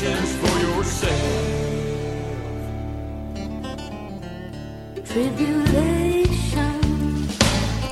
Revelations for yourself. Tribulation.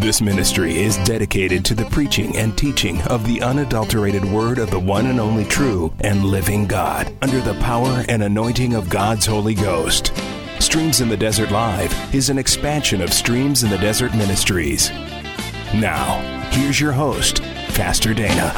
This ministry is dedicated to the preaching and teaching of the unadulterated word of the one and only true and living God under the power and anointing of God's Holy Ghost. Streams in the Desert Live is an expansion of Streams in the Desert Ministries. Now, here's your host, Pastor Dana.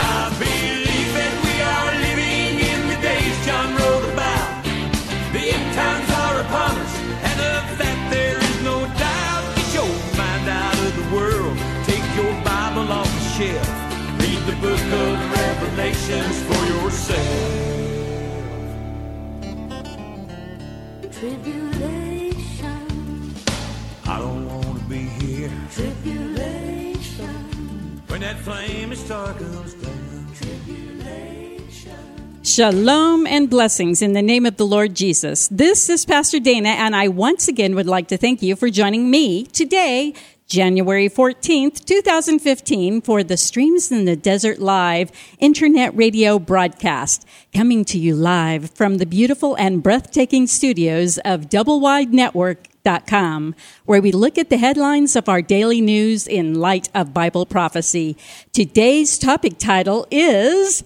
Tribulation. I don't want to be here Tribulation. when that flame of star comes down. Tribulation. Shalom and blessings in the name of the Lord Jesus. This is Pastor Dana, and I once again would like to thank you for joining me today, January 14th, 2015, for the Streams in the Desert Live internet radio broadcast, coming to you live from the beautiful and breathtaking studios of DoubleWideNetwork.com, where we look at the headlines of our daily news in light of Bible prophecy. Today's topic title is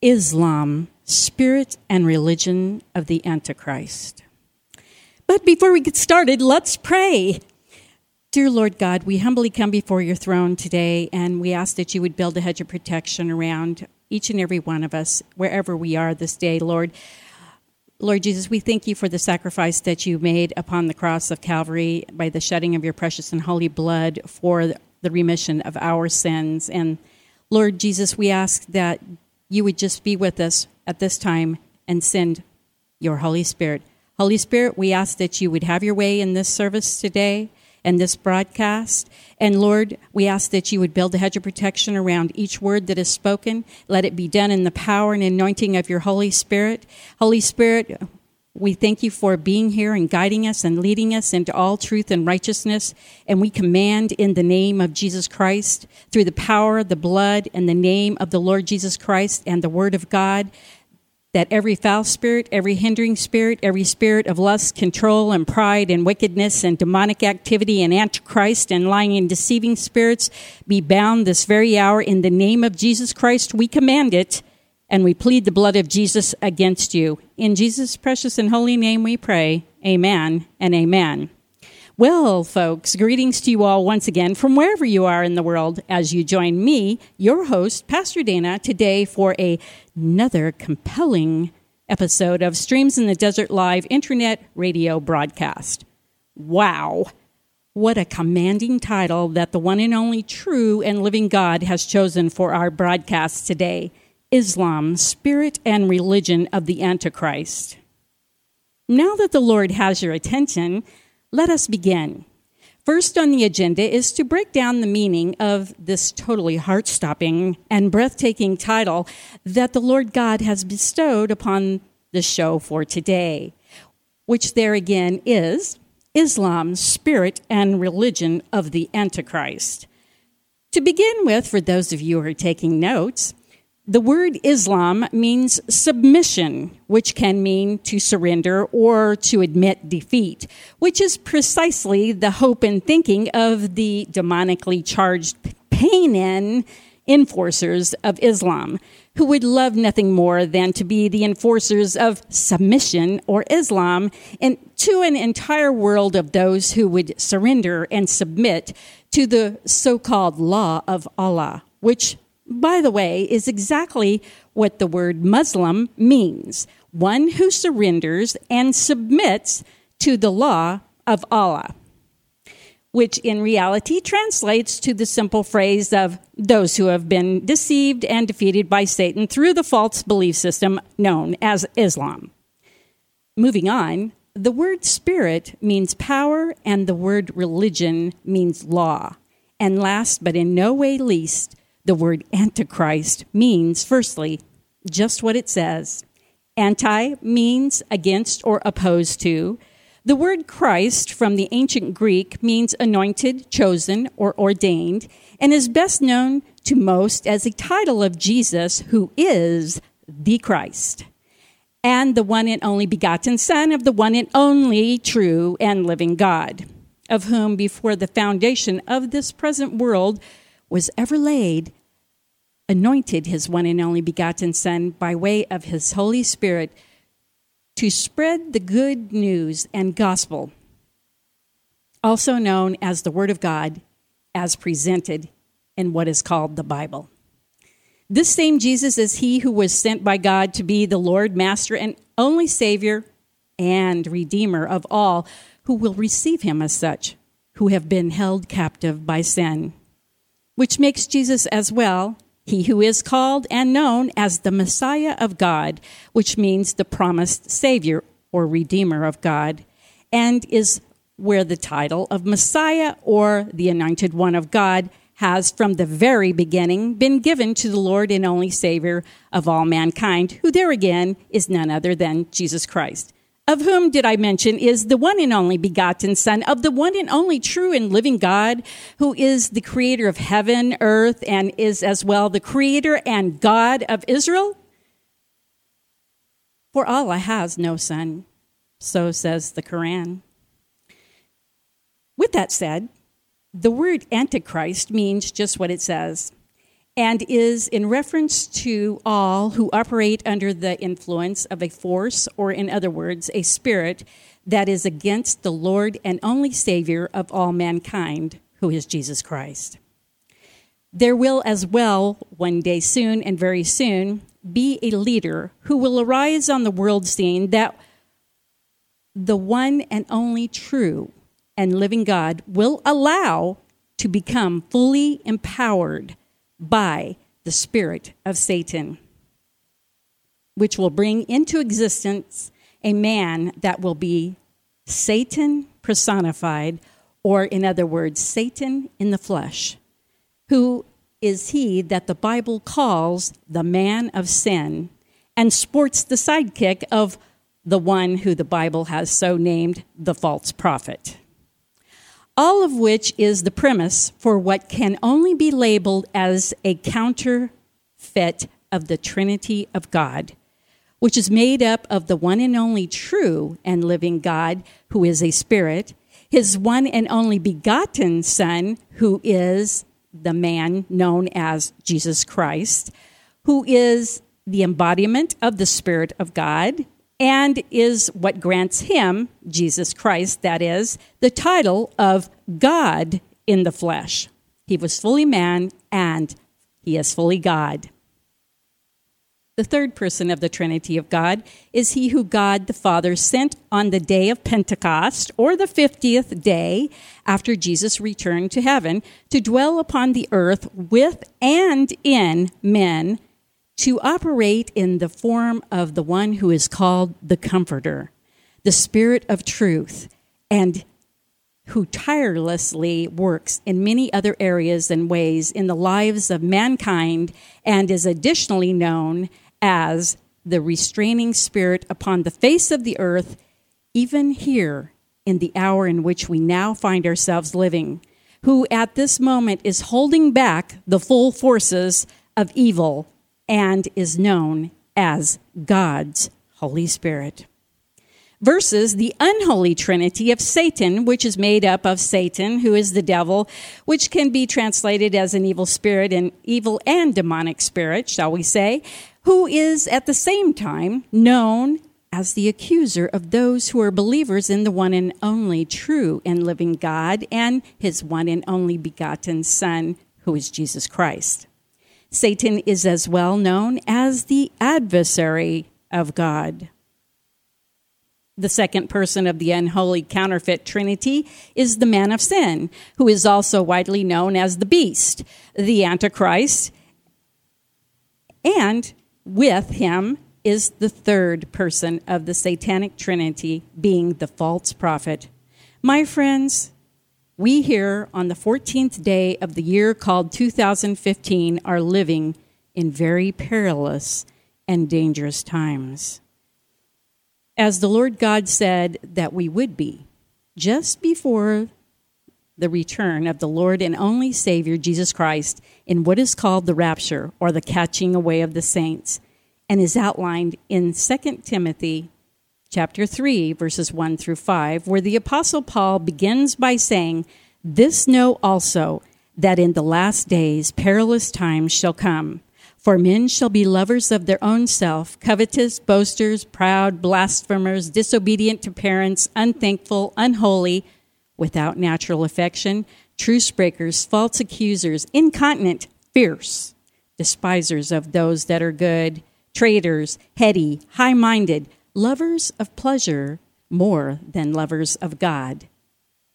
Islam, Spirit and Religion of the Antichrist. But before we get started, let's pray. Dear Lord God, we humbly come before your throne today and we ask that you would build a hedge of protection around each and every one of us, wherever we are this day, Lord. Lord Jesus, we thank you for the sacrifice that you made upon the cross of Calvary by the shedding of your precious and holy blood for the remission of our sins. And Lord Jesus, we ask that you would just be with us at this time and send your Holy Spirit. Holy Spirit, we ask that you would have your way in this service today and this broadcast. And Lord, we ask that you would build a hedge of protection around each word that is spoken. Let it be done in the power and anointing of your Holy Spirit. Holy Spirit, we thank you for being here and guiding us and leading us into all truth and righteousness. And we command in the name of Jesus Christ, through the power, the blood, and the name of the Lord Jesus Christ and the Word of God, that every foul spirit, every hindering spirit, every spirit of lust, control, and pride, and wickedness, and demonic activity, and antichrist, and lying and deceiving spirits be bound this very hour in the name of Jesus Christ. We command it, and we plead the blood of Jesus against you. In Jesus' precious and holy name we pray. Amen and amen. Well, folks, greetings to you all once again from wherever you are in the world as you join me, your host, Pastor Dana, today for a, another compelling episode of Streams in the Desert Live internet radio broadcast. Wow. What a commanding title that the one and only true and living God has chosen for our broadcast today Islam, Spirit and Religion of the Antichrist. Now that the Lord has your attention, let us begin. First on the agenda is to break down the meaning of this totally heart stopping and breathtaking title that the Lord God has bestowed upon the show for today, which there again is Islam, Spirit, and Religion of the Antichrist. To begin with, for those of you who are taking notes, the word Islam means submission, which can mean to surrender or to admit defeat, which is precisely the hope and thinking of the demonically charged Paynim enforcers of Islam, who would love nothing more than to be the enforcers of submission or Islam and to an entire world of those who would surrender and submit to the so-called law of Allah, which by the way, is exactly what the word Muslim means one who surrenders and submits to the law of Allah, which in reality translates to the simple phrase of those who have been deceived and defeated by Satan through the false belief system known as Islam. moving on, the word spirit means power, and the word religion means law. And last but in no way least, the word antichrist means, firstly, just what it says. Anti means against or opposed to. The word Christ from the ancient Greek means anointed, chosen, or ordained, and is best known to most as a title of Jesus, who is the Christ and the one and only begotten Son of the one and only true and living God, of whom before the foundation of this present world was ever laid, anointed his one and only begotten Son by way of his Holy Spirit to spread the good news and gospel, also known as the Word of God, as presented in what is called the Bible. This same Jesus is he who was sent by God to be the Lord, Master, and only Savior and Redeemer of all who will receive him as such, who have been held captive by sin. Which makes Jesus as well he who is called and known as the Messiah of God, which means the promised Savior or Redeemer of God, and is where the title of Messiah or the Anointed One of God has from the very beginning been given to the Lord and only Savior of all mankind, who there again is none other than Jesus Christ. Of whom did I mention is the one and only begotten Son of the one and only true and living God, who is the creator of heaven, earth, and is as well the creator and God of Israel? For Allah has no son, so says the Quran. With that said, the word Antichrist means just what it says and is in reference to all who operate under the influence of a force, or in other words, a spirit that is against the Lord and only Savior of all mankind, who is Jesus Christ. There will as well, one day soon and very soon, be a leader who will arise on the world scene that the one and only true and living God will allow to become fully empowered by the spirit of Satan, which will bring into existence a man that will be Satan personified, or in other words, Satan in the flesh, who is he that the Bible calls the man of sin and sports the sidekick of the one who the Bible has so named the false prophet all of which is the premise for what can only be labeled as a counterfeit of the Trinity of God, which is made up of the one and only true and living God, who is a spirit, his one and only begotten Son, who is the man known as Jesus Christ, who is the embodiment of the Spirit of God, and is what grants him, Jesus Christ, that is, the title of God in the flesh. He was fully man and he is fully God. The third person of the Trinity of God is he who God the Father sent on the day of Pentecost, or the 50th day after Jesus returned to heaven, to dwell upon the earth with and in men to operate in the form of the one who is called the Comforter, the Spirit of truth, and who tirelessly works in many other areas and ways in the lives of mankind and is additionally known as the restraining spirit upon the face of the earth, even here in the hour in which we now find ourselves living, who at this moment is holding back the full forces of evil and is known as God's Holy Spirit. Versus the unholy trinity of Satan, which is made up of Satan, who is the devil, which can be translated as an evil spirit and evil and demonic spirit, shall we say, who is at the same time known as the accuser of those who are believers in the one and only true and living God and his one and only begotten Son, who is Jesus Christ. Satan is as well known as the adversary of God. The second person of the unholy counterfeit trinity is the man of sin, who is also widely known as the beast, the antichrist, and with him is the third person of the satanic trinity, being the false prophet. My friends, we here on the 14th day of the year called 2015 are living in very perilous and dangerous times. As the Lord God said that we would be, just before the return of the Lord and only Savior Jesus Christ in what is called the rapture or the catching away of the saints and is outlined in 2 Timothy chapter 3 verses 1 through 5 where the apostle Paul begins by saying this know also that in the last days perilous times shall come. For men shall be lovers of their own self covetous boasters proud blasphemers disobedient to parents unthankful unholy without natural affection, truce breakers, false accusers, incontinent, fierce, despisers of those that are good, traitors, heady, high minded, lovers of pleasure more than lovers of God,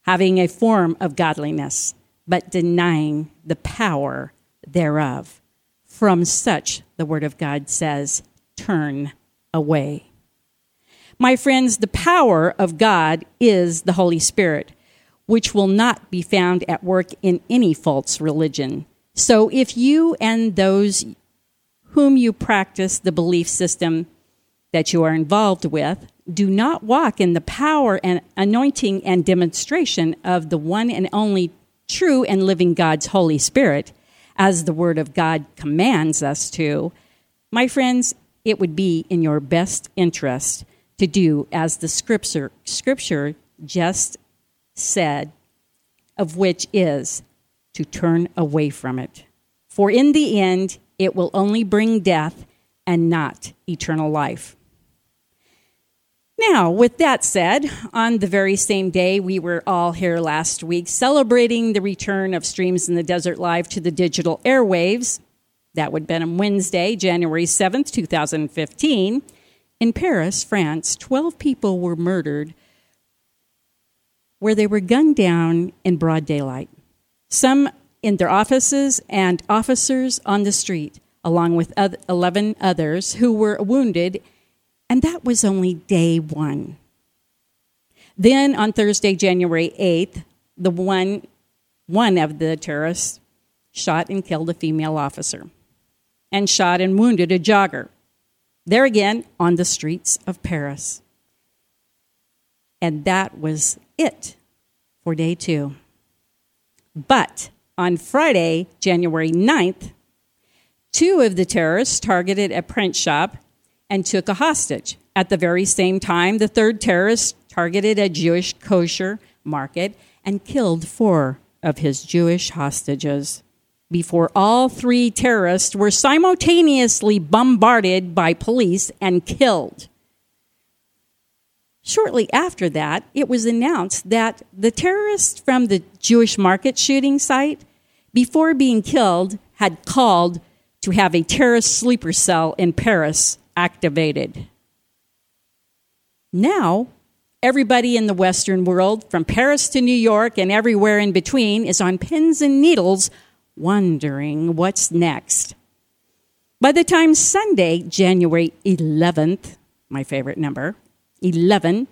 having a form of godliness, but denying the power thereof. From such, the Word of God says, turn away. My friends, the power of God is the Holy Spirit which will not be found at work in any false religion. So if you and those whom you practice the belief system that you are involved with do not walk in the power and anointing and demonstration of the one and only true and living God's Holy Spirit, as the Word of God commands us to, my friends, it would be in your best interest to do as the scripture, scripture just said, of which is to turn away from it. For in the end, it will only bring death and not eternal life. Now, with that said, on the very same day, we were all here last week celebrating the return of Streams in the Desert Live to the digital airwaves. That would have been on Wednesday, January 7th, 2015. In Paris, France, 12 people were murdered where they were gunned down in broad daylight. Some in their offices and officers on the street, along with 11 others who were wounded, and that was only day one. Then on Thursday, January 8th, the one, one of the terrorists shot and killed a female officer and shot and wounded a jogger. There again on the streets of Paris. And that was it for day two. But on Friday, January 9th, two of the terrorists targeted a print shop and took a hostage. At the very same time, the third terrorist targeted a Jewish kosher market and killed four of his Jewish hostages. Before all three terrorists were simultaneously bombarded by police and killed. Shortly after that, it was announced that the terrorist from the Jewish market shooting site, before being killed, had called to have a terrorist sleeper cell in Paris activated. Now, everybody in the Western world, from Paris to New York and everywhere in between, is on pins and needles wondering what's next. By the time Sunday, January 11th, my favorite number, 11.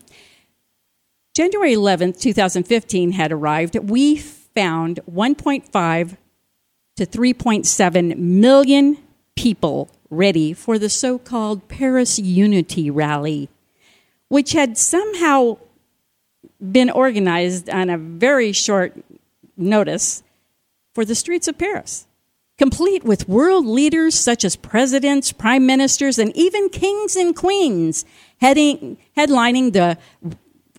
January 11th, 2015 had arrived. We found 1.5 to 3.7 million people ready for the so called Paris Unity Rally, which had somehow been organized on a very short notice for the streets of Paris, complete with world leaders such as presidents, prime ministers, and even kings and queens heading, headlining the,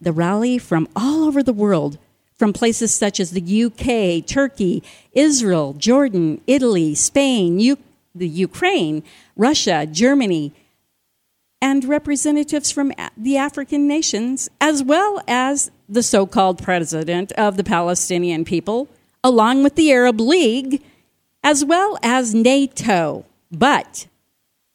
the rally from all over the world, from places such as the UK, Turkey, Israel, Jordan, Italy, Spain, U- the Ukraine, Russia, Germany, and representatives from the African nations, as well as the so called president of the Palestinian people, along with the Arab League, as well as NATO. But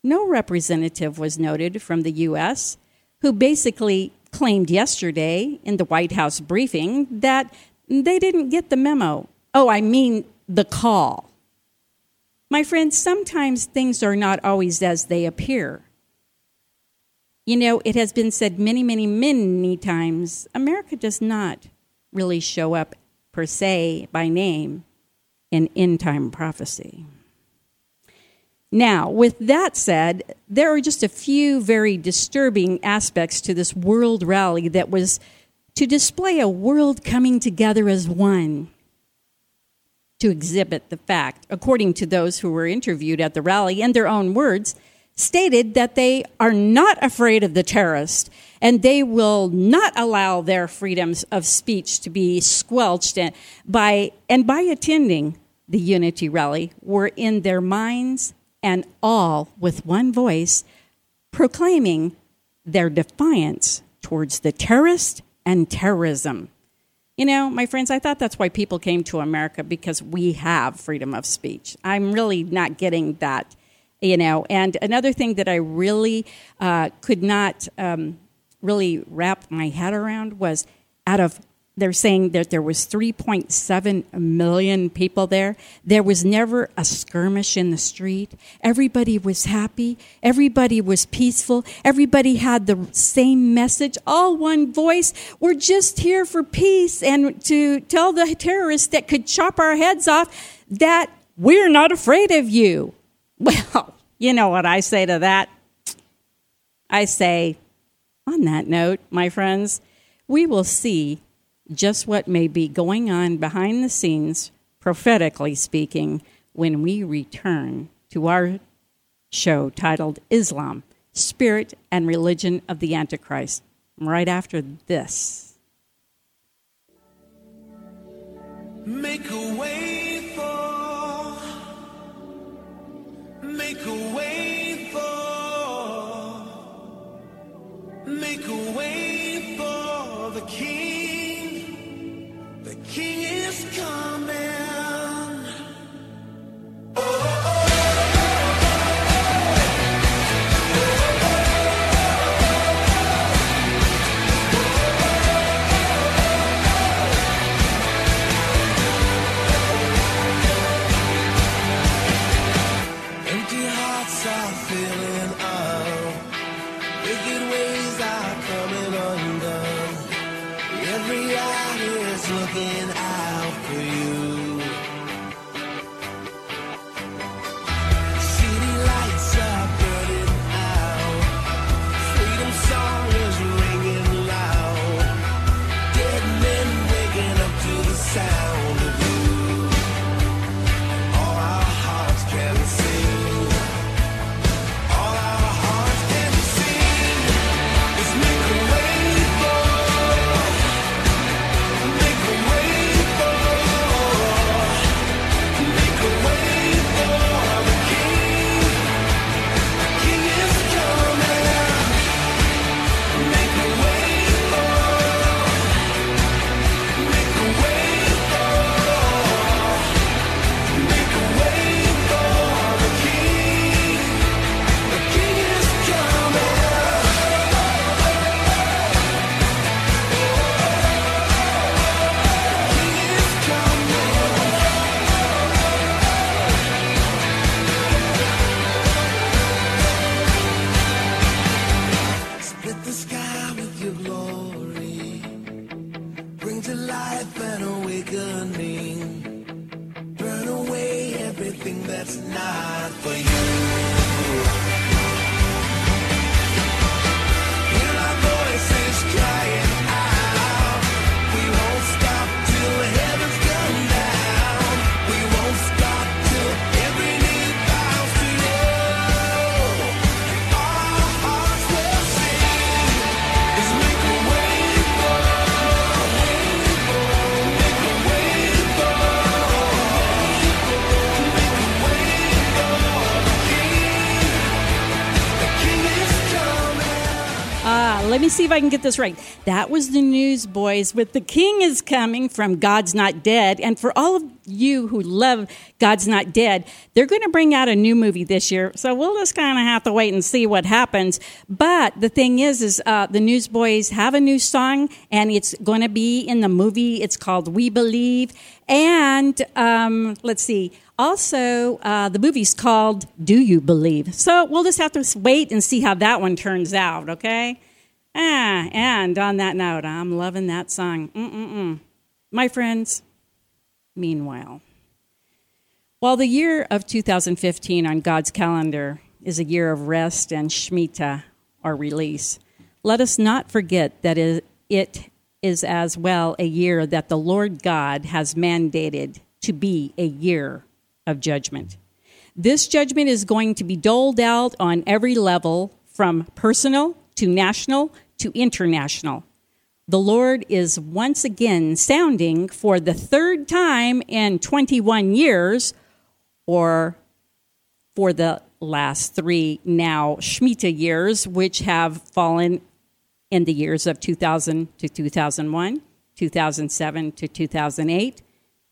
no representative was noted from the U.S., who basically claimed yesterday in the White House briefing that they didn't get the memo. Oh, I mean the call. My friends, sometimes things are not always as they appear. You know, it has been said many, many, many times America does not really show up per se by name in end time prophecy. Now, with that said, there are just a few very disturbing aspects to this world rally that was to display a world coming together as one to exhibit the fact, according to those who were interviewed at the rally, in their own words, stated that they are not afraid of the terrorists and they will not allow their freedoms of speech to be squelched and by and by attending the unity rally were in their minds and all with one voice proclaiming their defiance towards the terrorist and terrorism you know, my friends, I thought that's why people came to America because we have freedom of speech. I'm really not getting that, you know. And another thing that I really uh, could not um, really wrap my head around was out of they're saying that there was 3.7 million people there. There was never a skirmish in the street. Everybody was happy. Everybody was peaceful. Everybody had the same message. All one voice. We're just here for peace and to tell the terrorists that could chop our heads off that we're not afraid of you. Well you know what i say to that? I say on that note my friends we will see just what may be going on behind the scenes, prophetically speaking, when we return to our show titled Islam Spirit and Religion of the Antichrist, right after this. Make a way for, make a way for, make a way for the King. King is coming. See if I can get this right. That was the Newsboys with The King is Coming from God's Not Dead. And for all of you who love God's Not Dead, they're going to bring out a new movie this year. So we'll just kind of have to wait and see what happens. But the thing is, is uh, the Newsboys have a new song and it's going to be in the movie. It's called We Believe. And um, let's see. Also, uh, the movie's called Do You Believe? So we'll just have to wait and see how that one turns out, okay? Ah, and on that note, I'm loving that song. Mm-mm-mm. My friends, meanwhile, while the year of 2015 on God's calendar is a year of rest and Shemitah, or release, let us not forget that it is as well a year that the Lord God has mandated to be a year of judgment. This judgment is going to be doled out on every level from personal to national to international. The Lord is once again sounding for the third time in 21 years, or for the last three now Shemitah years, which have fallen in the years of 2000 to 2001, 2007 to 2008,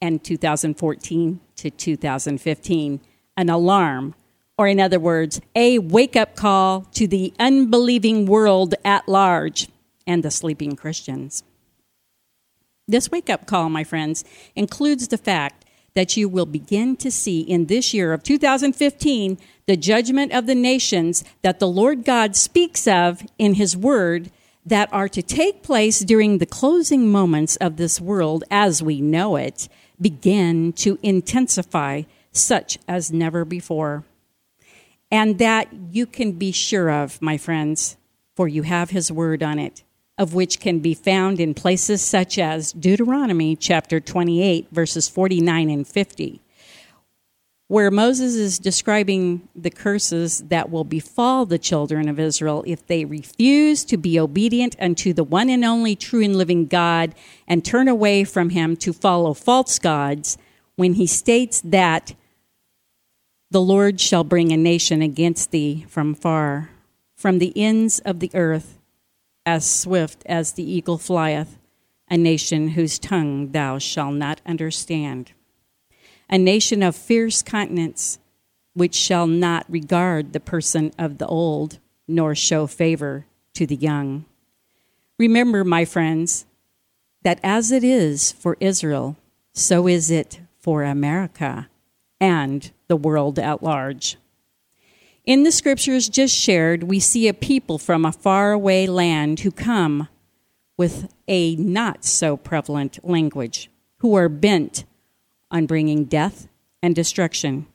and 2014 to 2015, an alarm, or in other words, a wake up call to the unbelieving world at large and the sleeping Christians. This wake up call, my friends, includes the fact that you will begin to see in this year of 2015 the judgment of the nations that the Lord God speaks of in His Word that are to take place during the closing moments of this world as we know it begin to intensify such as never before. And that you can be sure of, my friends, for you have his word on it, of which can be found in places such as Deuteronomy chapter 28, verses 49 and 50 where Moses is describing the curses that will befall the children of Israel if they refuse to be obedient unto the one and only true and living God and turn away from him to follow false gods, when he states that the Lord shall bring a nation against thee from far, from the ends of the earth, as swift as the eagle flieth, a nation whose tongue thou shalt not understand a nation of fierce countenance, which shall not regard the person of the old, nor show favor to the young. Remember, my friends, that as it is for Israel, so is it for America and the world at large. In the scriptures just shared, we see a people from a faraway land who come with a not so prevalent language, who are bent on bringing death and destruction,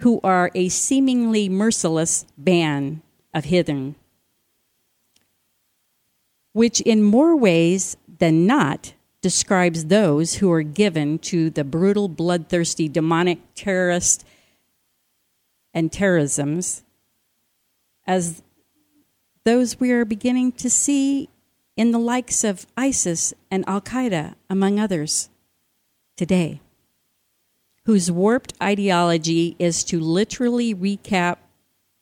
who are a seemingly merciless band of heathen, which in more ways than not describes those who are given to the brutal, bloodthirsty, demonic terrorists and terrorisms as those we are beginning to see in the likes of ISIS and Al Qaeda, among others, today whose warped ideology is to literally recap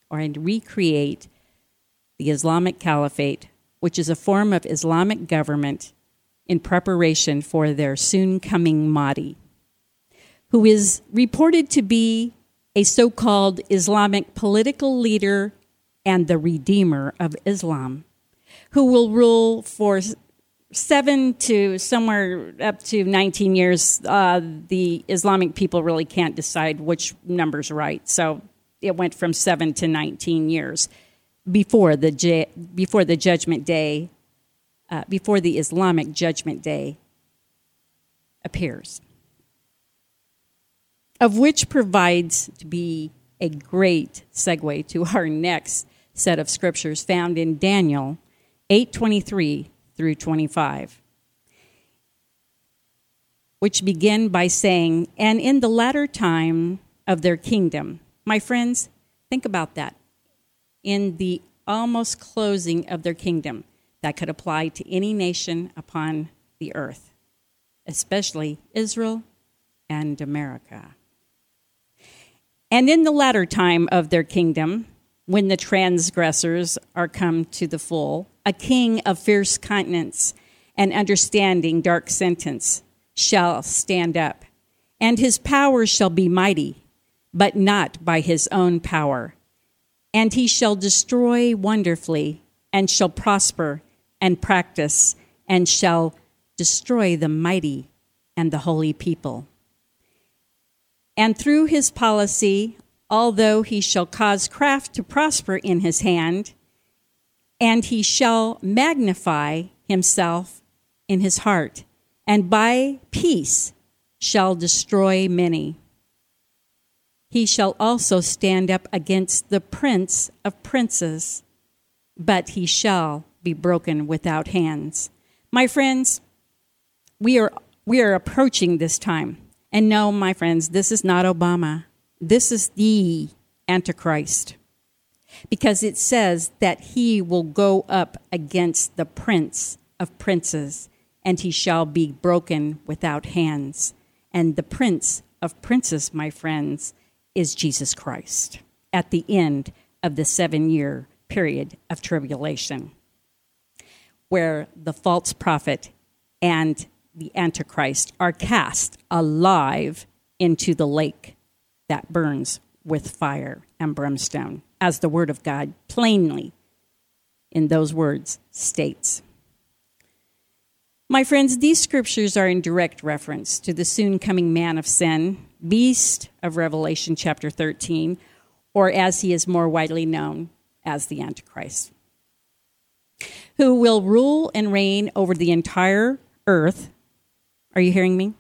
or recreate the Islamic Caliphate, which is a form of Islamic government in preparation for their soon coming Mahdi, who is reported to be a so called Islamic political leader and the redeemer of Islam, who will rule for seven to somewhere up to 19 years, uh, the Islamic people really can't decide which number's right. So it went from seven to 19 years before the, ju- before the judgment day, uh, before the Islamic judgment day appears. Of which provides to be a great segue to our next set of scriptures found in Daniel 823 through 25, which begin by saying, And in the latter time of their kingdom. My friends, think about that. In the almost closing of their kingdom, that could apply to any nation upon the earth, especially Israel and America. And in the latter time of their kingdom, when the transgressors are come to the full, a king of fierce countenance and understanding dark sentence shall stand up, and his power shall be mighty, but not by his own power. And he shall destroy wonderfully, and shall prosper and practice, and shall destroy the mighty and the holy people. And through his policy, although he shall cause craft to prosper in his hand, and he shall magnify himself in his heart, and by peace shall destroy many. He shall also stand up against the prince of princes, but he shall be broken without hands. My friends, we are we are approaching this time. And no, my friends, this is not Obama. This is the Antichrist. Because it says that he will go up against the prince of princes, and he shall be broken without hands. And the prince of princes, my friends, is Jesus Christ at the end of the seven year period of tribulation, where the false prophet and the Antichrist are cast alive into the lake that burns with fire and brimstone, as the Word of God plainly in those words states. My friends, these scriptures are in direct reference to the soon coming man of sin, beast of Revelation chapter 13, or as he is more widely known as the Antichrist, who will rule and reign over the entire earth are you hearing me?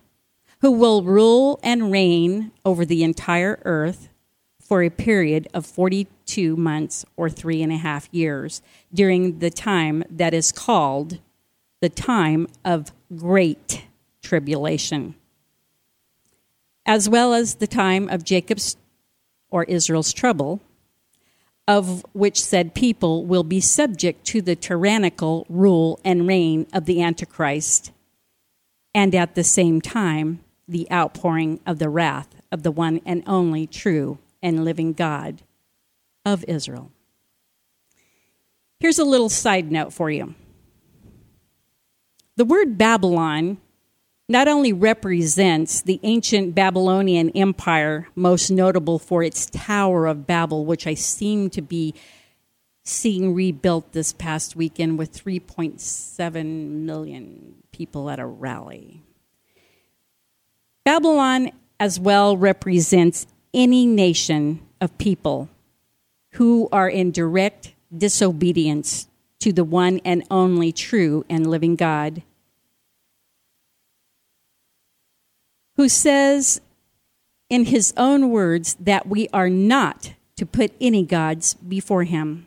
Who will rule and reign over the entire earth for a period of 42 months or three and a half years during the time that is called the time of great tribulation, as well as the time of Jacob's or Israel's trouble, of which said people will be subject to the tyrannical rule and reign of the Antichrist and at the same time, the outpouring of the wrath of the one and only true and living God of Israel. Here's a little side note for you. The word Babylon not only represents the ancient Babylonian Empire, most notable for its Tower of Babel, which I seem to be seeing rebuilt this past weekend with 3.7 million people at a rally. Babylon as well represents any nation of people who are in direct disobedience to the one and only true and living God, who says in his own words that we are not to put any gods before him.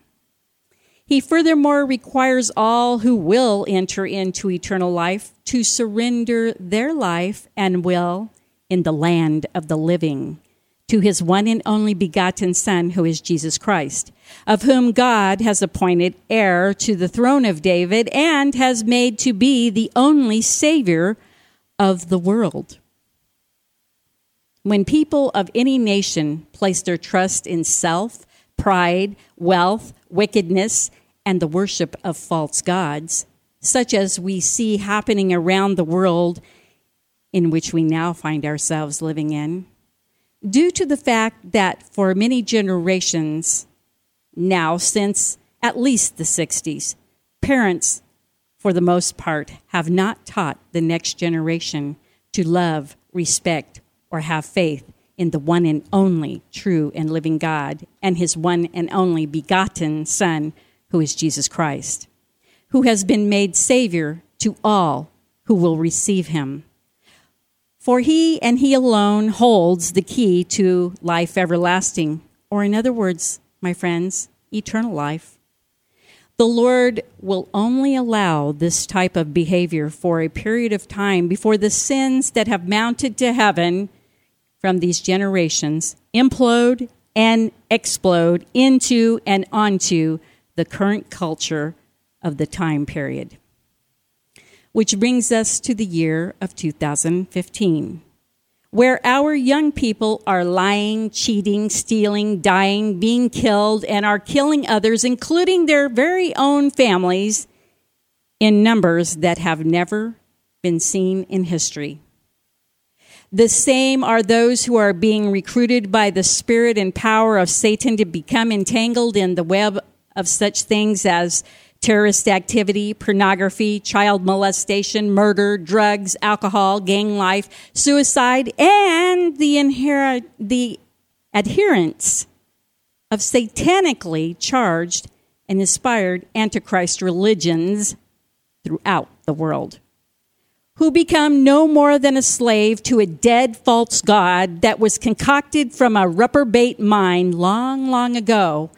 He furthermore requires all who will enter into eternal life to surrender their life and will in the land of the living to his one and only begotten Son, who is Jesus Christ, of whom God has appointed heir to the throne of David and has made to be the only Savior of the world. When people of any nation place their trust in self, pride, wealth, wickedness, and the worship of false gods, such as we see happening around the world in which we now find ourselves living in, due to the fact that for many generations now, since at least the 60s, parents, for the most part, have not taught the next generation to love, respect, or have faith in the one and only true and living God and his one and only begotten Son, who is Jesus Christ, who has been made Savior to all who will receive him. For he and he alone holds the key to life everlasting, or in other words, my friends, eternal life. The Lord will only allow this type of behavior for a period of time before the sins that have mounted to heaven from these generations implode and explode into and onto the current culture of the time period. Which brings us to the year of 2015, where our young people are lying, cheating, stealing, dying, being killed, and are killing others, including their very own families, in numbers that have never been seen in history. The same are those who are being recruited by the spirit and power of Satan to become entangled in the web of such things as terrorist activity, pornography, child molestation, murder, drugs, alcohol, gang life, suicide, and the inherit the adherents of satanically charged and inspired antichrist religions throughout the world who become no more than a slave to a dead false god that was concocted from a reprobate mind long, long ago,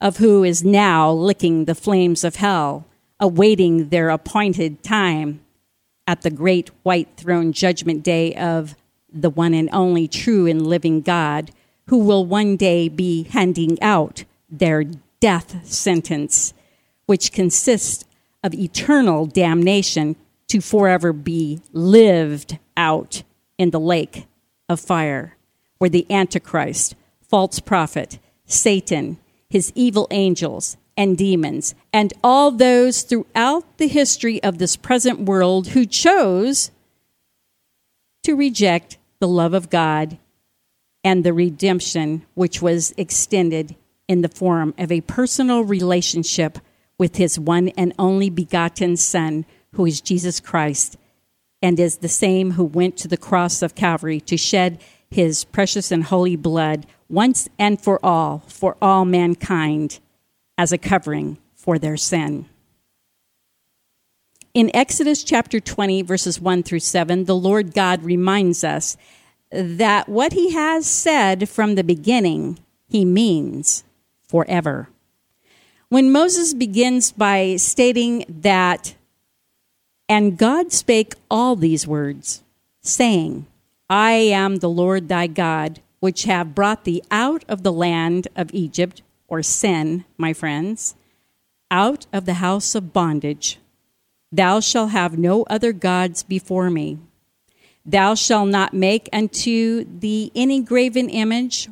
of who is now licking the flames of hell, awaiting their appointed time at the great white throne judgment day of the one and only true and living God, who will one day be handing out their death sentence, which consists of eternal damnation to forever be lived out in the lake of fire, where the Antichrist, false prophet, Satan, his evil angels, and demons, and all those throughout the history of this present world who chose to reject the love of God and the redemption which was extended in the form of a personal relationship with his one and only begotten Son, who is Jesus Christ, and is the same who went to the cross of Calvary to shed his precious and holy blood once and for all for all mankind as a covering for their sin. In Exodus chapter 20, verses 1 through 7, the Lord God reminds us that what he has said from the beginning, he means forever. When Moses begins by stating that and God spake all these words, saying, I am the Lord thy God, which have brought thee out of the land of Egypt, or sin, my friends, out of the house of bondage. Thou shalt have no other gods before me. Thou shalt not make unto thee any graven image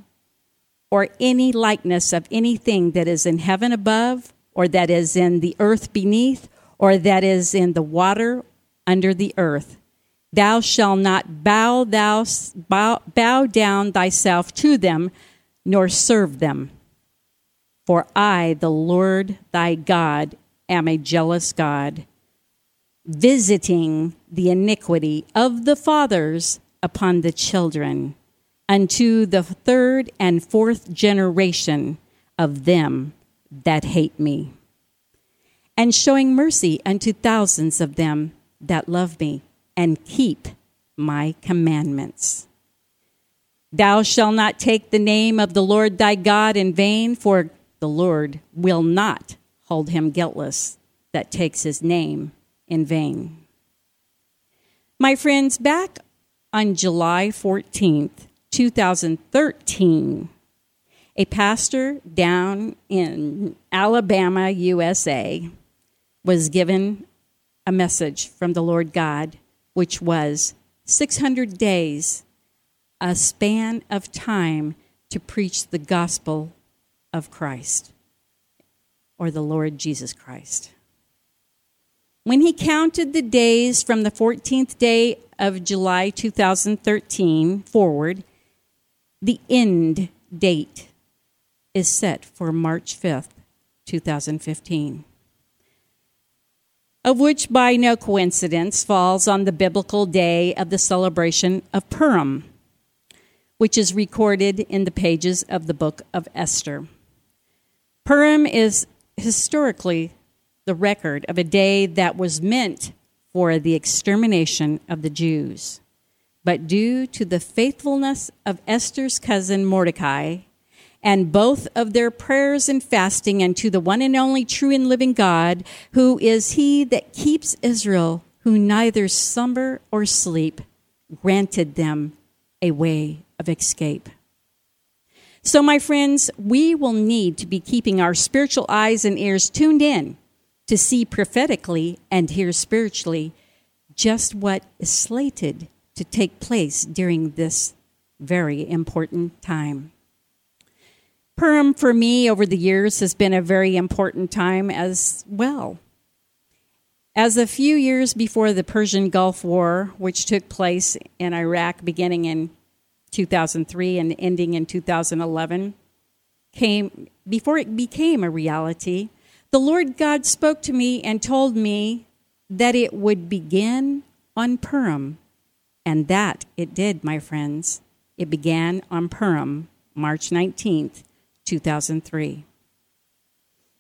or any likeness of anything that is in heaven above, or that is in the earth beneath, or that is in the water under the earth. Thou shalt not bow, thou, bow, bow down thyself to them, nor serve them. For I, the Lord thy God, am a jealous God, visiting the iniquity of the fathers upon the children, unto the third and fourth generation of them that hate me and showing mercy unto thousands of them that love me and keep my commandments. Thou shalt not take the name of the Lord thy God in vain, for the Lord will not hold him guiltless that takes his name in vain. My friends, back on July 14th, 2013, a pastor down in Alabama, USA, was given a message from the Lord God, which was 600 days, a span of time to preach the gospel of Christ or the Lord Jesus Christ. When he counted the days from the 14th day of July 2013 forward, the end date is set for March 5th, 2015 of which by no coincidence falls on the biblical day of the celebration of Purim, which is recorded in the pages of the book of Esther. Purim is historically the record of a day that was meant for the extermination of the Jews. But due to the faithfulness of Esther's cousin Mordecai and both of their prayers and fasting unto the one and only true and living God, who is he that keeps Israel, who neither slumber or sleep, granted them a way of escape. So, my friends, we will need to be keeping our spiritual eyes and ears tuned in to see prophetically and hear spiritually just what is slated to take place during this very important time. Purim for me over the years has been a very important time as well. As a few years before the Persian Gulf War, which took place in Iraq beginning in 2003 and ending in 2011, came before it became a reality, the Lord God spoke to me and told me that it would begin on Purim. And that it did, my friends. It began on Purim, March 19th, 2003.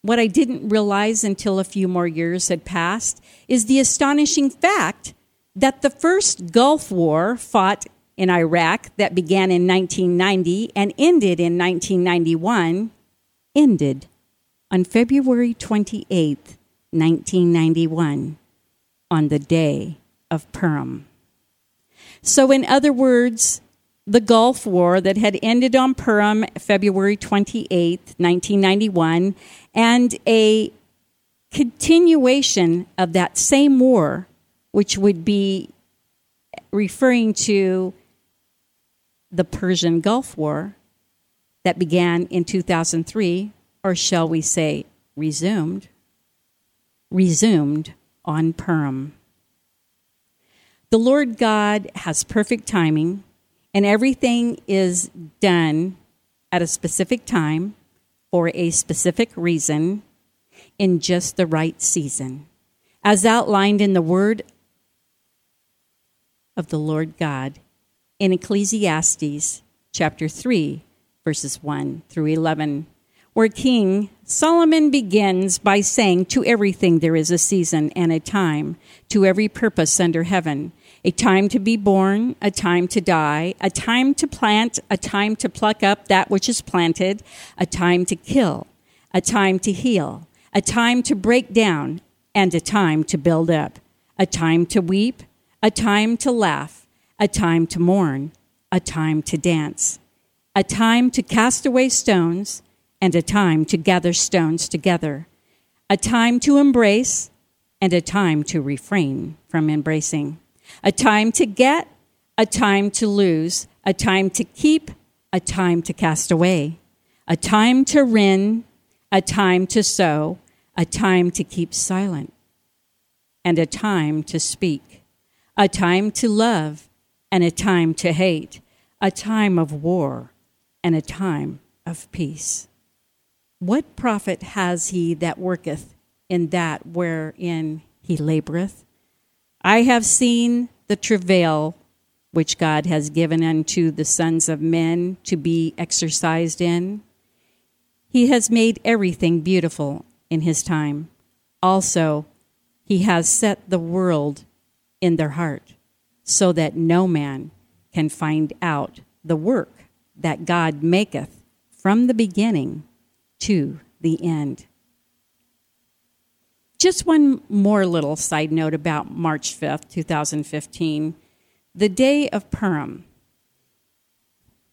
What I didn't realize until a few more years had passed is the astonishing fact that the first Gulf War fought in Iraq that began in 1990 and ended in 1991 ended on February 28th, 1991, on the day of Purim. So, in other words, the Gulf War that had ended on Purim, February 28, 1991, and a continuation of that same war, which would be referring to the Persian Gulf War that began in 2003, or shall we say, resumed, resumed on Purim. The Lord God has perfect timing and everything is done at a specific time for a specific reason in just the right season, as outlined in the Word of the Lord God in Ecclesiastes chapter 3, verses 1 through 11, where King Solomon begins by saying, To everything there is a season and a time, to every purpose under heaven a time to be born, a time to die, a time to plant, a time to pluck up that which is planted, a time to kill, a time to heal, a time to break down, and a time to build up, a time to weep, a time to laugh, a time to mourn, a time to dance, a time to cast away stones, and a time to gather stones together, a time to embrace, and a time to refrain from embracing a time to get, a time to lose, a time to keep, a time to cast away, a time to rend, a time to sow, a time to keep silent, and a time to speak, a time to love, and a time to hate, a time of war, and a time of peace. What profit has he that worketh in that wherein he laboreth? I have seen the travail which God has given unto the sons of men to be exercised in. He has made everything beautiful in his time. Also, he has set the world in their heart so that no man can find out the work that God maketh from the beginning to the end. Just one more little side note about March 5th, 2015. The day of Purim,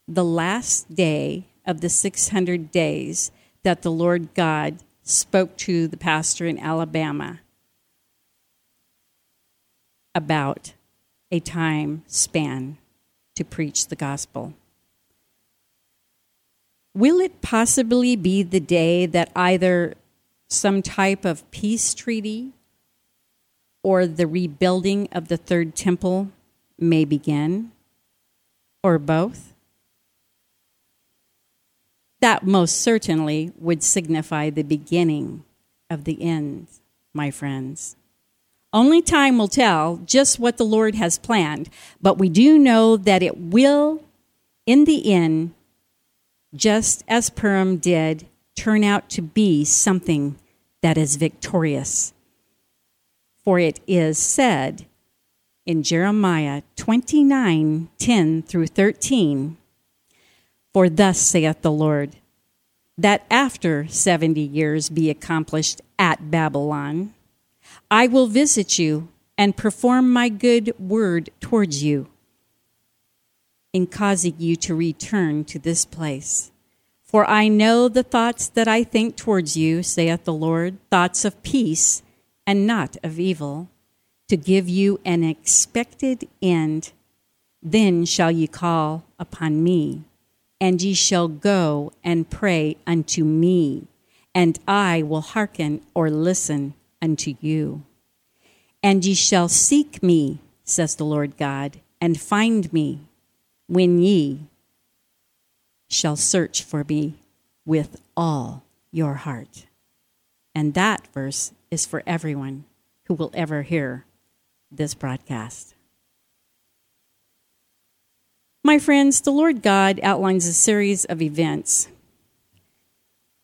the last day of the 600 days that the Lord God spoke to the pastor in Alabama about a time span to preach the gospel. Will it possibly be the day that either some type of peace treaty or the rebuilding of the third temple may begin, or both. That most certainly would signify the beginning of the end, my friends. Only time will tell just what the Lord has planned, but we do know that it will, in the end, just as Purim did turn out to be something that is victorious. For it is said in Jeremiah 29 10 through 13, For thus saith the Lord, that after 70 years be accomplished at Babylon, I will visit you and perform my good word towards you in causing you to return to this place. For I know the thoughts that I think towards you, saith the Lord, thoughts of peace and not of evil, to give you an expected end. Then shall ye call upon me, and ye shall go and pray unto me, and I will hearken or listen unto you. And ye shall seek me, says the Lord God, and find me when ye shall search for me with all your heart. And that verse is for everyone who will ever hear this broadcast. My friends, the Lord God outlines a series of events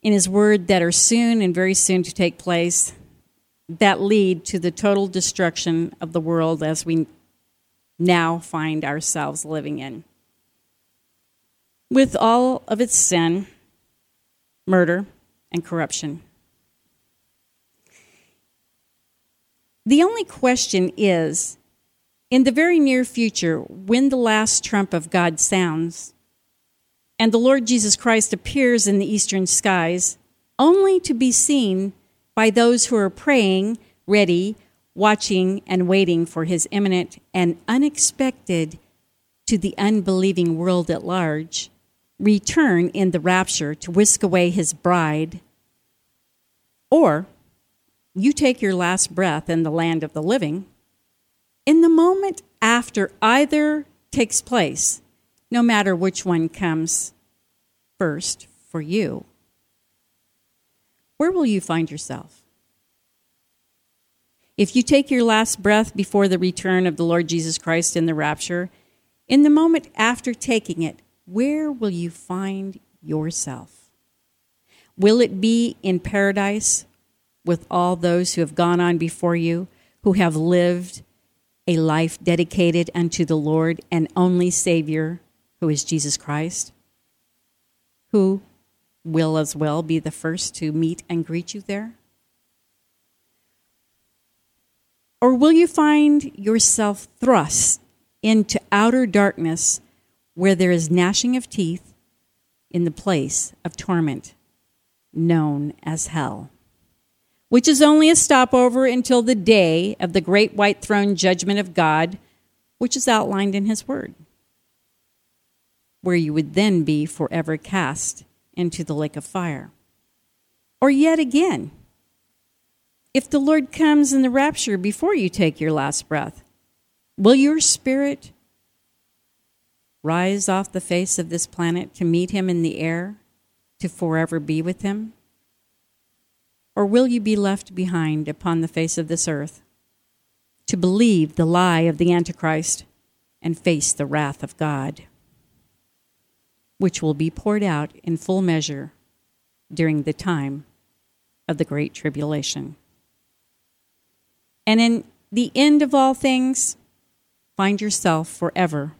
in His Word that are soon and very soon to take place that lead to the total destruction of the world as we now find ourselves living in. With all of its sin, murder, and corruption. The only question is in the very near future, when the last trump of God sounds, and the Lord Jesus Christ appears in the eastern skies, only to be seen by those who are praying, ready, watching, and waiting for his imminent and unexpected to the unbelieving world at large return in the rapture to whisk away his bride, or you take your last breath in the land of the living, in the moment after either takes place, no matter which one comes first for you, where will you find yourself? If you take your last breath before the return of the Lord Jesus Christ in the rapture, in the moment after taking it, where will you find yourself? Will it be in paradise with all those who have gone on before you, who have lived a life dedicated unto the Lord and only Savior, who is Jesus Christ, who will as well be the first to meet and greet you there? Or will you find yourself thrust into outer darkness where there is gnashing of teeth in the place of torment known as hell? which is only a stopover until the day of the great white throne judgment of God, which is outlined in His Word, where you would then be forever cast into the lake of fire. Or yet again, if the Lord comes in the rapture before you take your last breath, will your spirit rise off the face of this planet to meet Him in the air, to forever be with Him? Or will you be left behind upon the face of this earth to believe the lie of the Antichrist and face the wrath of God, which will be poured out in full measure during the time of the Great Tribulation? And in the end of all things, find yourself forever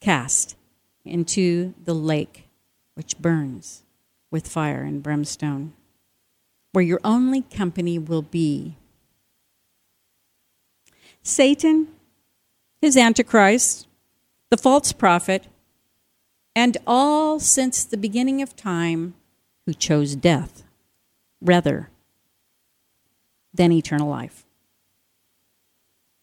cast into the lake which burns with fire and brimstone where your only company will be. Satan, his Antichrist, the false prophet, and all since the beginning of time who chose death rather than eternal life.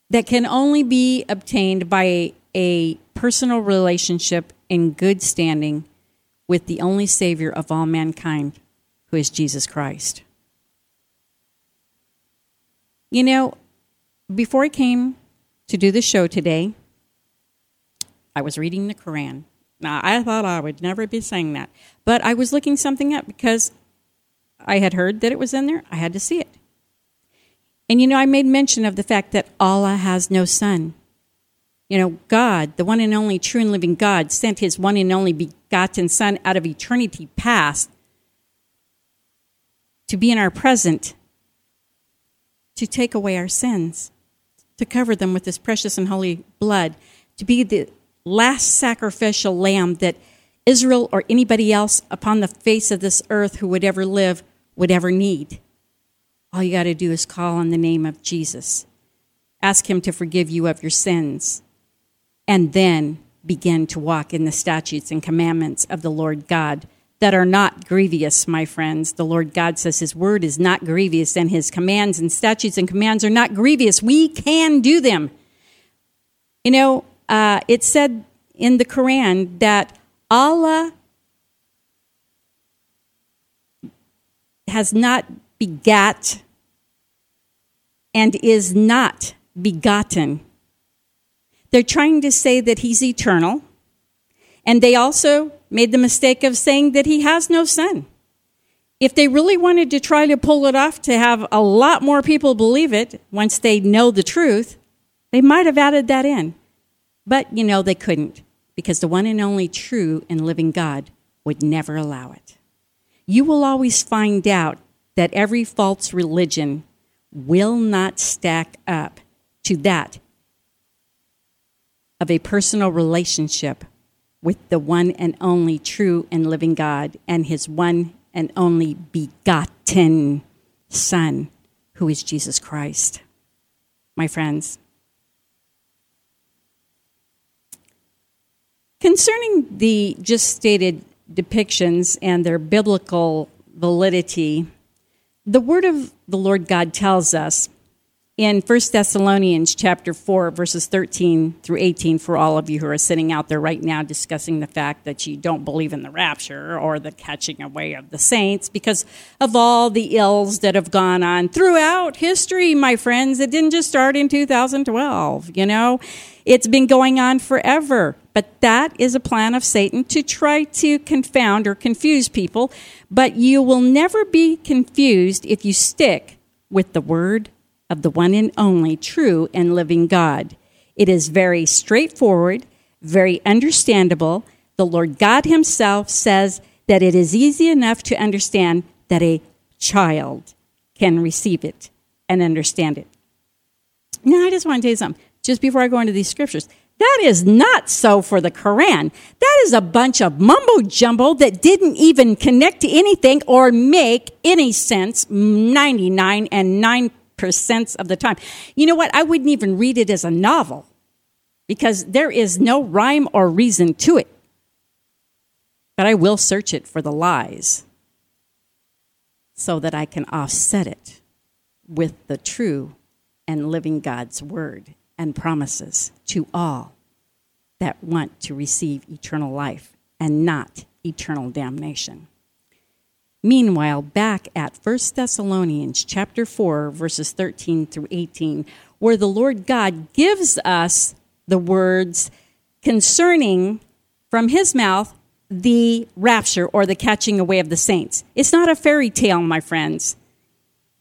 That can only be obtained by a personal relationship in good standing with the only Savior of all mankind, who is Jesus Christ. You know, before I came to do the show today, I was reading the Quran. Now, I thought I would never be saying that, but I was looking something up because I had heard that it was in there. I had to see it. And you know, I made mention of the fact that Allah has no son. You know, God, the one and only true and living God, sent his one and only begotten Son out of eternity past to be in our present to take away our sins, to cover them with his precious and holy blood, to be the last sacrificial lamb that Israel or anybody else upon the face of this earth who would ever live would ever need. All you got to do is call on the name of Jesus. Ask him to forgive you of your sins. And then begin to walk in the statutes and commandments of the Lord God that are not grievous, my friends. The Lord God says His word is not grievous, and His commands and statutes and commands are not grievous. We can do them. You know, uh, it said in the Quran that Allah has not begat and is not begotten. They're trying to say that he's eternal, and they also made the mistake of saying that he has no son. If they really wanted to try to pull it off to have a lot more people believe it once they know the truth, they might have added that in. But, you know, they couldn't because the one and only true and living God would never allow it. You will always find out that every false religion will not stack up to that of a personal relationship with the one and only true and living God and his one and only begotten Son, who is Jesus Christ. My friends, concerning the just stated depictions and their biblical validity, the word of the Lord God tells us in 1 Thessalonians chapter 4 verses 13 through 18 for all of you who are sitting out there right now discussing the fact that you don't believe in the rapture or the catching away of the saints because of all the ills that have gone on throughout history my friends. It didn't just start in 2012 you know? It's been going on forever. But that is a plan of Satan to try to confound or confuse people. But you will never be confused if you stick with the word of the one and only true and living God. It is very straightforward, very understandable. The Lord God Himself says that it is easy enough to understand that a child can receive it and understand it. Now, I just want to tell you something, just before I go into these scriptures. That is not so for the Quran. That is a bunch of mumbo jumbo that didn't even connect to anything or make any sense 99 and 9 percent of the time. You know what? I wouldn't even read it as a novel because there is no rhyme or reason to it. But I will search it for the lies so that I can offset it with the true and living God's word and promises to all that want to receive eternal life and not eternal damnation. Meanwhile, back at 1 Thessalonians chapter 4 verses 13 through 18, where the Lord God gives us the words concerning from his mouth the rapture or the catching away of the saints. It's not a fairy tale, my friends.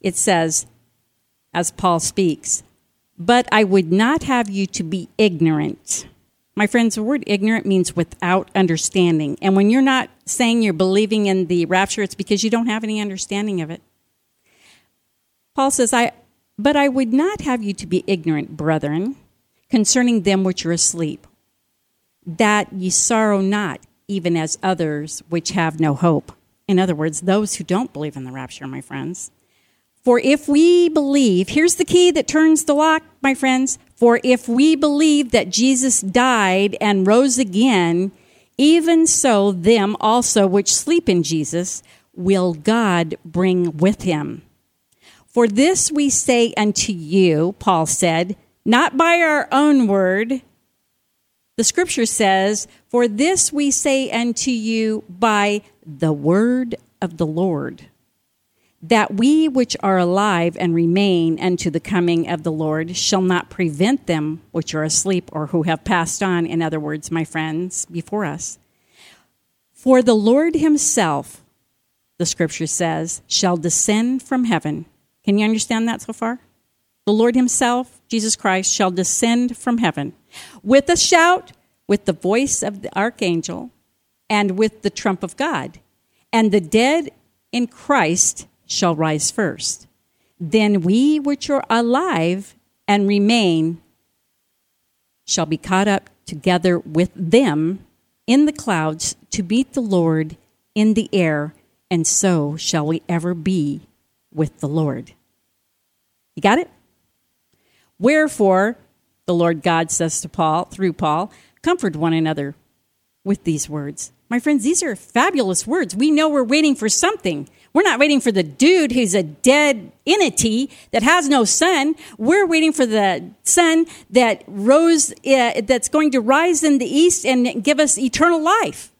It says, as Paul speaks, but I would not have you to be ignorant my friends, the word ignorant means without understanding. And when you're not saying you're believing in the rapture, it's because you don't have any understanding of it. Paul says, I, But I would not have you to be ignorant, brethren, concerning them which are asleep, that ye sorrow not, even as others which have no hope. In other words, those who don't believe in the rapture, my friends. For if we believe, here's the key that turns the lock, my friends. For if we believe that Jesus died and rose again, even so them also which sleep in Jesus will God bring with him. For this we say unto you, Paul said, not by our own word. The scripture says, For this we say unto you by the word of the Lord that we which are alive and remain unto the coming of the Lord shall not prevent them which are asleep or who have passed on, in other words, my friends, before us. For the Lord himself, the scripture says, shall descend from heaven. Can you understand that so far? The Lord himself, Jesus Christ, shall descend from heaven with a shout, with the voice of the archangel, and with the trump of God. And the dead in Christ shall rise first. Then we which are alive and remain shall be caught up together with them in the clouds to meet the Lord in the air, and so shall we ever be with the Lord. You got it? Wherefore, the Lord God says to Paul, through Paul, comfort one another with these words. My friends, these are fabulous words. We know we're waiting for something. We're not waiting for the dude who's a dead entity that has no son. We're waiting for the son that rose, uh, that's going to rise in the east and give us eternal life.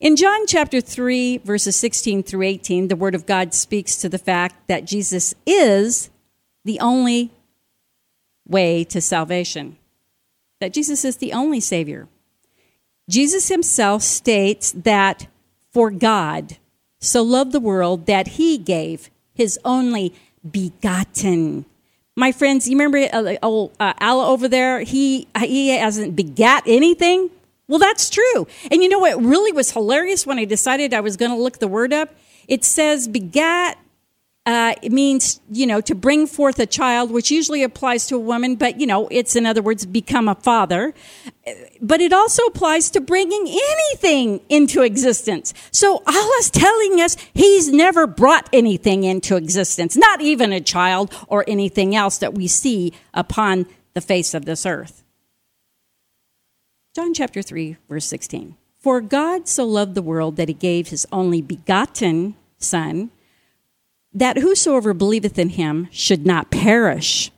In John chapter 3, verses 16 through 18, the Word of God speaks to the fact that Jesus is the only way to salvation, that Jesus is the only Savior. Jesus himself states that for God so loved the world that he gave his only begotten. My friends, you remember uh, old uh, Allah over there? He, he hasn't begat anything. Well, that's true. And you know what really was hilarious when I decided I was going to look the word up? It says begat. Uh, it means, you know, to bring forth a child, which usually applies to a woman, but, you know, it's in other words, become a father. But it also applies to bringing anything into existence. So Allah's telling us He's never brought anything into existence, not even a child or anything else that we see upon the face of this earth. John chapter 3, verse 16. For God so loved the world that he gave his only begotten Son, that whosoever believeth in him should not perish,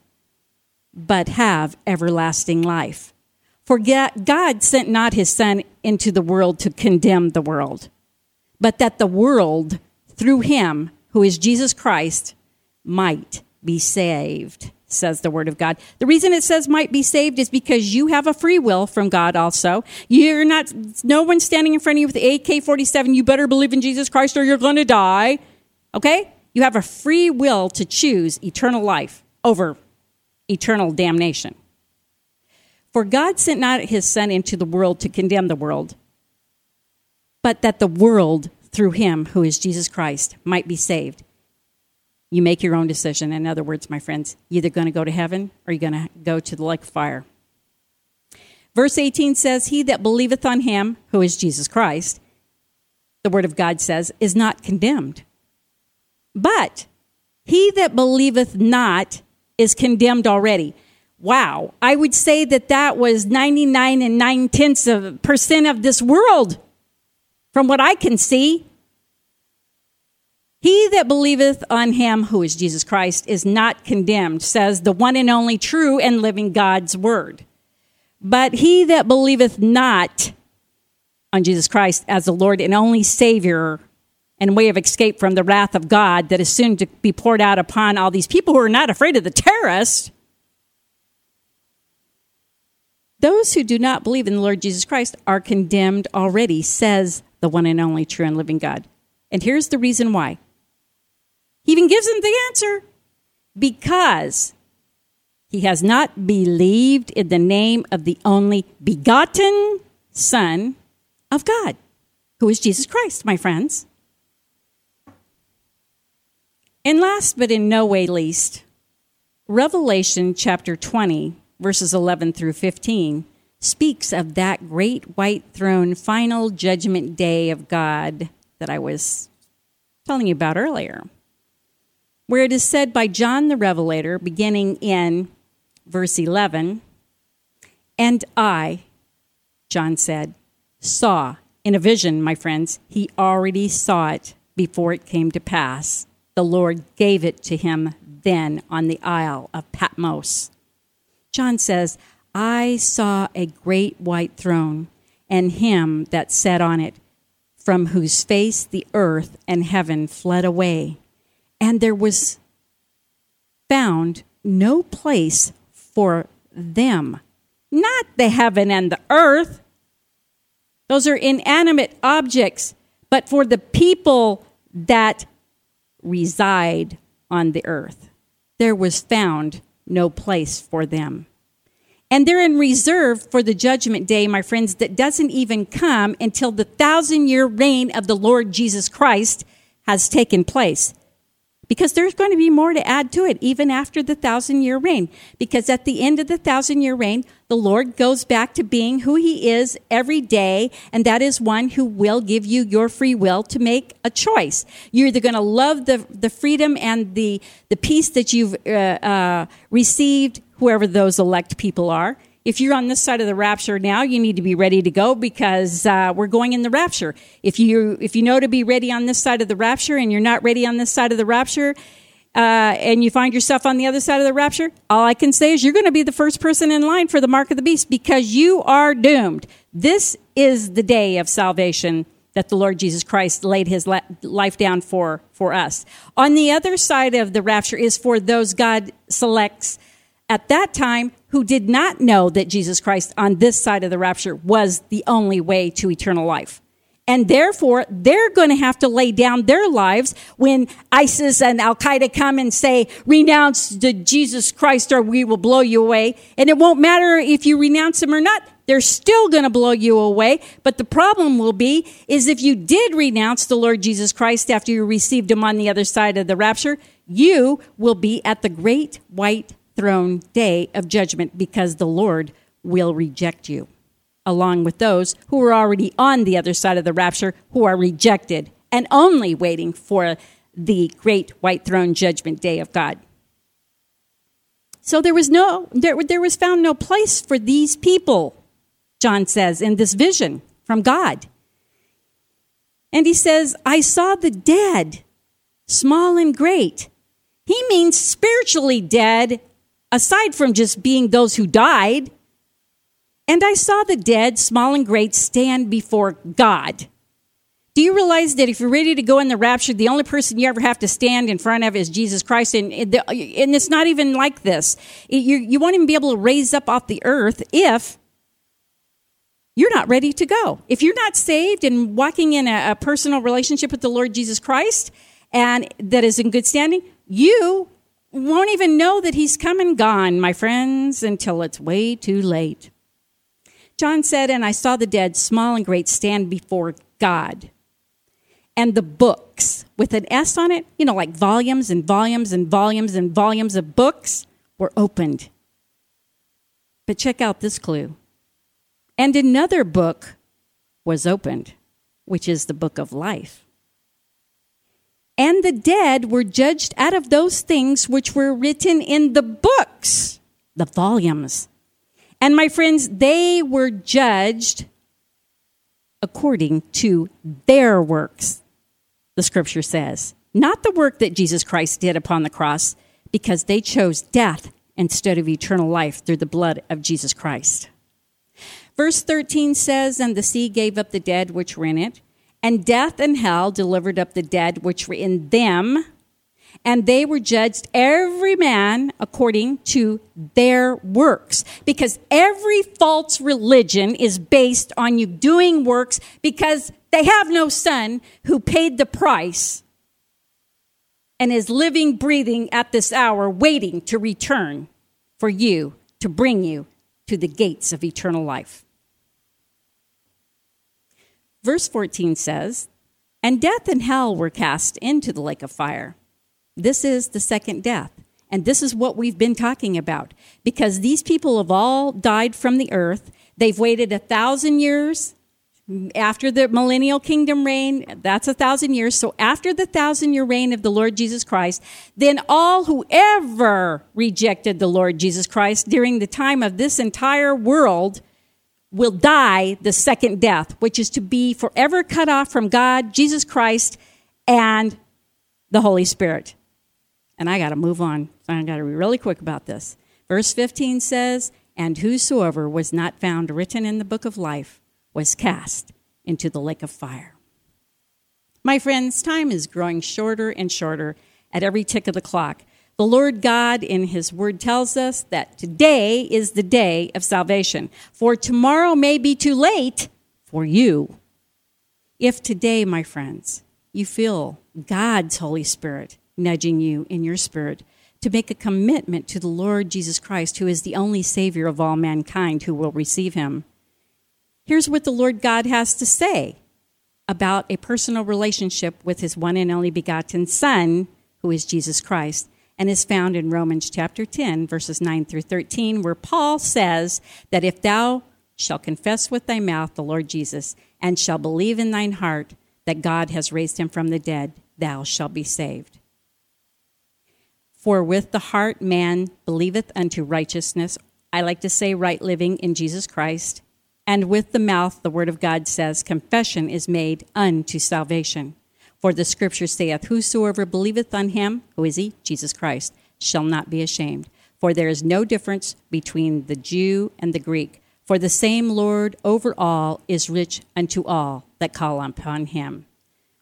but have everlasting life. For God sent not his Son into the world to condemn the world, but that the world, through him, who is Jesus Christ, might be saved says the word of God. The reason it says might be saved is because you have a free will from God also. You're not, no one's standing in front of you with AK 47. You better believe in Jesus Christ or you're going to die. Okay? You have a free will to choose eternal life over eternal damnation. For God sent not his Son into the world to condemn the world, but that the world through him, who is Jesus Christ, might be saved. You make your own decision. In other words, my friends, you're either going to go to heaven or you're going to go to the lake of fire. Verse 18 says, He that believeth on him, who is Jesus Christ, the word of God says, is not condemned. But he that believeth not is condemned already. Wow. I would say that that was 99 and 9 tenths of percent of this world from what I can see. He that believeth on him, who is Jesus Christ, is not condemned, says the one and only true and living God's word. But he that believeth not on Jesus Christ as the Lord and only Savior and way of escape from the wrath of God that is soon to be poured out upon all these people who are not afraid of the terrorists, those who do not believe in the Lord Jesus Christ are condemned already, says the one and only true and living God. And here's the reason why he even gives them the answer because he has not believed in the name of the only begotten Son of God, who is Jesus Christ, my friends. And last but in no way least, Revelation chapter 20, verses 11 through 15, speaks of that great white throne final judgment day of God that I was telling you about earlier where it is said by John the Revelator, beginning in verse 11, And I, John said, saw in a vision, my friends, he already saw it before it came to pass. The Lord gave it to him then on the Isle of Patmos. John says, I saw a great white throne and him that sat on it, from whose face the earth and heaven fled away and there was found no place for them. Not the heaven and the earth. Those are inanimate objects, but for the people that reside on the earth. There was found no place for them. And they're in reserve for the judgment day, my friends, that doesn't even come until the thousand year reign of the Lord Jesus Christ has taken place because there's going to be more to add to it even after the thousand year reign. Because at the end of the thousand year reign, the Lord goes back to being who he is every day, and that is one who will give you your free will to make a choice. You're either going to love the, the freedom and the, the peace that you've uh, uh, received, whoever those elect people are, if you're on this side of the rapture now, you need to be ready to go because uh, we're going in the rapture. If you if you know to be ready on this side of the rapture and you're not ready on this side of the rapture, uh, and you find yourself on the other side of the rapture, all I can say is you're going to be the first person in line for the mark of the beast because you are doomed. This is the day of salvation that the Lord Jesus Christ laid his life down for for us. On the other side of the rapture is for those God selects at that time who did not know that Jesus Christ on this side of the rapture was the only way to eternal life. And therefore, they're going to have to lay down their lives when ISIS and Al Qaeda come and say, renounce the Jesus Christ or we will blow you away. And it won't matter if you renounce him or not. They're still going to blow you away. But the problem will be is if you did renounce the Lord Jesus Christ after you received him on the other side of the rapture, you will be at the great white throne day of judgment because the Lord will reject you along with those who are already on the other side of the rapture who are rejected and only waiting for the great white throne judgment day of God. So there was no there, there was found no place for these people, John says in this vision from God. And he says, I saw the dead, small and great. He means spiritually dead, aside from just being those who died. And I saw the dead, small and great, stand before God. Do you realize that if you're ready to go in the rapture, the only person you ever have to stand in front of is Jesus Christ? And, and it's not even like this. You, you won't even be able to raise up off the earth if you're not ready to go. If you're not saved and walking in a, a personal relationship with the Lord Jesus Christ and that is in good standing, you won't even know that He's come and gone, my friends, until it's way too late. John said, And I saw the dead, small and great, stand before God. And the books with an S on it, you know, like volumes and volumes and volumes and volumes of books, were opened. But check out this clue. And another book was opened, which is the book of life. And the dead were judged out of those things which were written in the books, the volumes and my friends, they were judged according to their works, the scripture says, not the work that Jesus Christ did upon the cross, because they chose death instead of eternal life through the blood of Jesus Christ. Verse 13 says, And the sea gave up the dead which were in it, and death and hell delivered up the dead which were in them and they were judged every man according to their works. Because every false religion is based on you doing works because they have no son who paid the price and is living, breathing at this hour, waiting to return for you to bring you to the gates of eternal life. Verse 14 says, And death and hell were cast into the lake of fire. This is the second death. And this is what we've been talking about because these people have all died from the earth. They've waited a thousand years after the millennial kingdom reign. That's a thousand years. So after the thousand year reign of the Lord Jesus Christ, then all who ever rejected the Lord Jesus Christ during the time of this entire world will die the second death, which is to be forever cut off from God, Jesus Christ, and the Holy Spirit. And I got to move on. I got to be really quick about this. Verse 15 says, And whosoever was not found written in the book of life was cast into the lake of fire. My friends, time is growing shorter and shorter at every tick of the clock. The Lord God in His Word tells us that today is the day of salvation, for tomorrow may be too late for you. If today, my friends, you feel God's Holy Spirit nudging you in your spirit to make a commitment to the Lord Jesus Christ, who is the only Savior of all mankind who will receive him. Here's what the Lord God has to say about a personal relationship with his one and only begotten Son, who is Jesus Christ, and is found in Romans chapter 10, verses 9 through 13, where Paul says that if thou shalt confess with thy mouth the Lord Jesus, and shall believe in thine heart that God has raised him from the dead, thou shalt be saved. For with the heart man believeth unto righteousness, I like to say right living in Jesus Christ. And with the mouth, the word of God says, confession is made unto salvation. For the scripture saith, Whosoever believeth on him, who is he? Jesus Christ, shall not be ashamed. For there is no difference between the Jew and the Greek. For the same Lord over all is rich unto all that call upon him.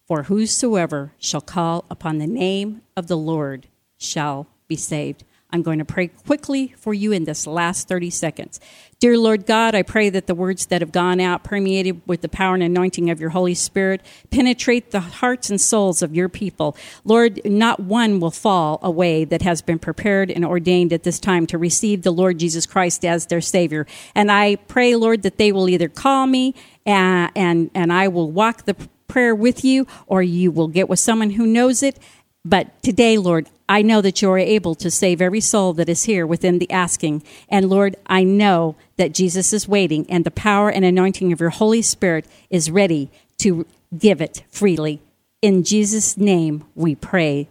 For whosoever shall call upon the name of the Lord shall be saved. I'm going to pray quickly for you in this last 30 seconds. Dear Lord God, I pray that the words that have gone out, permeated with the power and anointing of your Holy Spirit, penetrate the hearts and souls of your people. Lord, not one will fall away that has been prepared and ordained at this time to receive the Lord Jesus Christ as their Savior. And I pray, Lord, that they will either call me and, uh, and, and I will walk the prayer with you, or you will get with someone who knows it. But today, Lord, I know that you are able to save every soul that is here within the asking. And Lord, I know that Jesus is waiting and the power and anointing of your Holy Spirit is ready to give it freely. In Jesus' name we pray.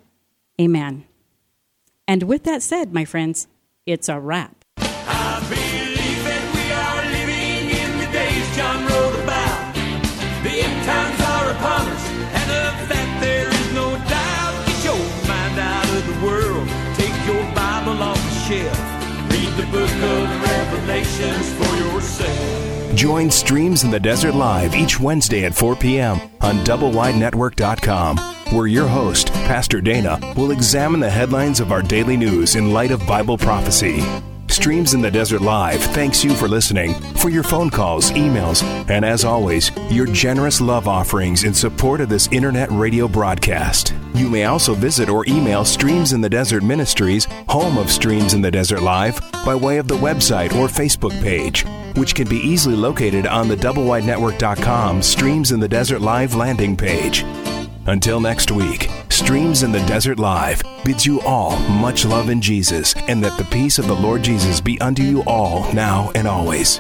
Amen. And with that said, my friends, it's a wrap. For. Join Streams in the Desert Live each Wednesday at 4 p.m. on DoubleWideNetwork.com, where your host, Pastor Dana, will examine the headlines of our daily news in light of Bible prophecy. Streams in the Desert Live thanks you for listening, for your phone calls, emails, and as always, your generous love offerings in support of this internet radio broadcast. You may also visit or email Streams in the Desert Ministries, home of Streams in the Desert Live, by way of the website or Facebook page, which can be easily located on the doublewidenetwork.com Streams in the Desert Live landing page. Until next week, Streams in the Desert Live bids you all much love in Jesus, and that the peace of the Lord Jesus be unto you all now and always.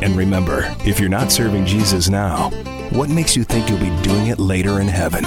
And remember, if you're not serving Jesus now, what makes you think you'll be doing it later in heaven?